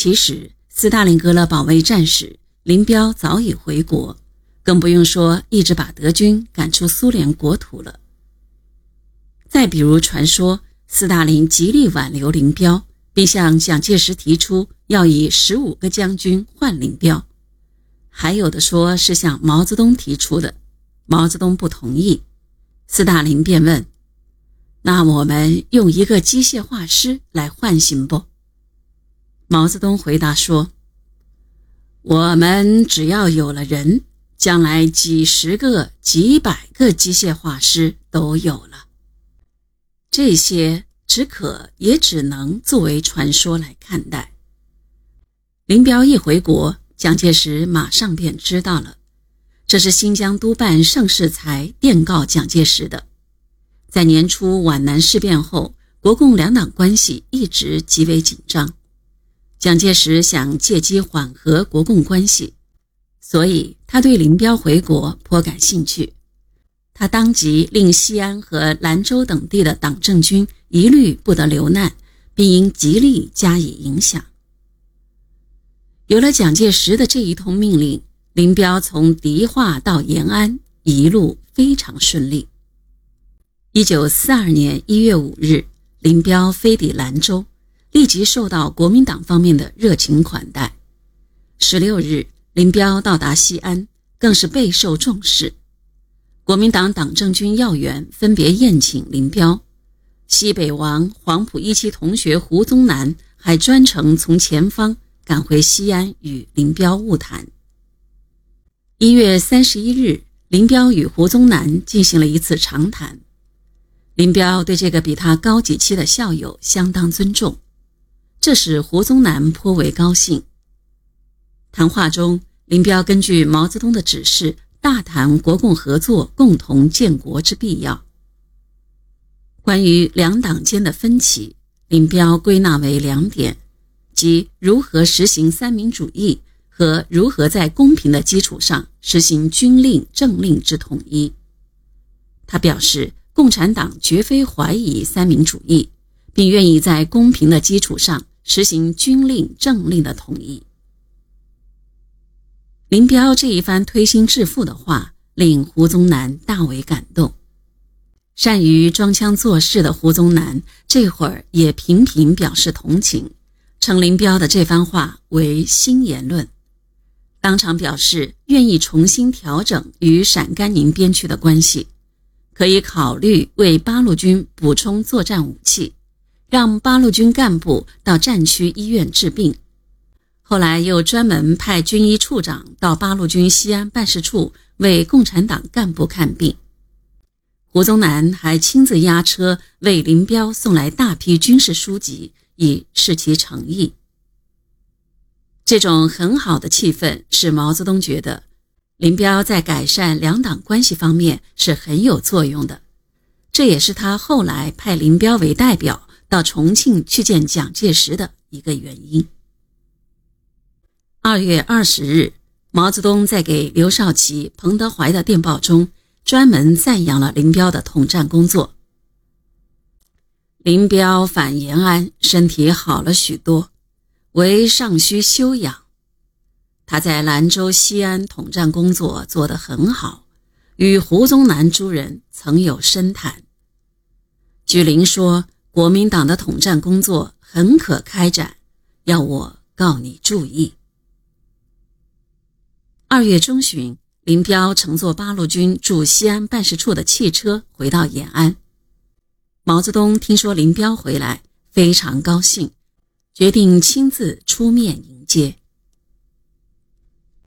其实，斯大林格勒保卫战时，林彪早已回国，更不用说一直把德军赶出苏联国土了。再比如传说，斯大林极力挽留林彪，并向蒋介石提出要以十五个将军换林彪；还有的说是向毛泽东提出的，毛泽东不同意，斯大林便问：“那我们用一个机械化师来换行不？”毛泽东回答说：“我们只要有了人，将来几十个、几百个机械化师都有了。这些只可也只能作为传说来看待。”林彪一回国，蒋介石马上便知道了，这是新疆督办盛世才电告蒋介石的。在年初皖南事变后，国共两党关系一直极为紧张。蒋介石想借机缓和国共关系，所以他对林彪回国颇感兴趣。他当即令西安和兰州等地的党政军一律不得留难，并应极力加以影响。有了蒋介石的这一通命令，林彪从迪化到延安一路非常顺利。一九四二年一月五日，林彪飞抵兰州。立即受到国民党方面的热情款待。十六日，林彪到达西安，更是备受重视。国民党党政军要员分别宴请林彪，西北王黄埔一期同学胡宗南还专程从前方赶回西安与林彪晤谈。一月三十一日，林彪与胡宗南进行了一次长谈。林彪对这个比他高几期的校友相当尊重。这使胡宗南颇为高兴。谈话中，林彪根据毛泽东的指示，大谈国共合作、共同建国之必要。关于两党间的分歧，林彪归纳为两点，即如何实行三民主义和如何在公平的基础上实行军令政令之统一。他表示，共产党绝非怀疑三民主义。并愿意在公平的基础上实行军令政令的统一。林彪这一番推心置腹的话，令胡宗南大为感动。善于装腔作势的胡宗南这会儿也频频表示同情，称林彪的这番话为新言论，当场表示愿意重新调整与陕甘宁边区的关系，可以考虑为八路军补充作战武器。让八路军干部到战区医院治病，后来又专门派军医处长到八路军西安办事处为共产党干部看病。胡宗南还亲自押车为林彪送来大批军事书籍，以示其诚意。这种很好的气氛使毛泽东觉得林彪在改善两党关系方面是很有作用的，这也是他后来派林彪为代表。到重庆去见蒋介石的一个原因。二月二十日，毛泽东在给刘少奇、彭德怀的电报中，专门赞扬了林彪的统战工作。林彪返延安，身体好了许多，唯尚需休养。他在兰州、西安统战工作做得很好，与胡宗南诸人曾有深谈。据林说。国民党的统战工作很可开展，要我告你注意。二月中旬，林彪乘坐八路军驻西安办事处的汽车回到延安。毛泽东听说林彪回来，非常高兴，决定亲自出面迎接。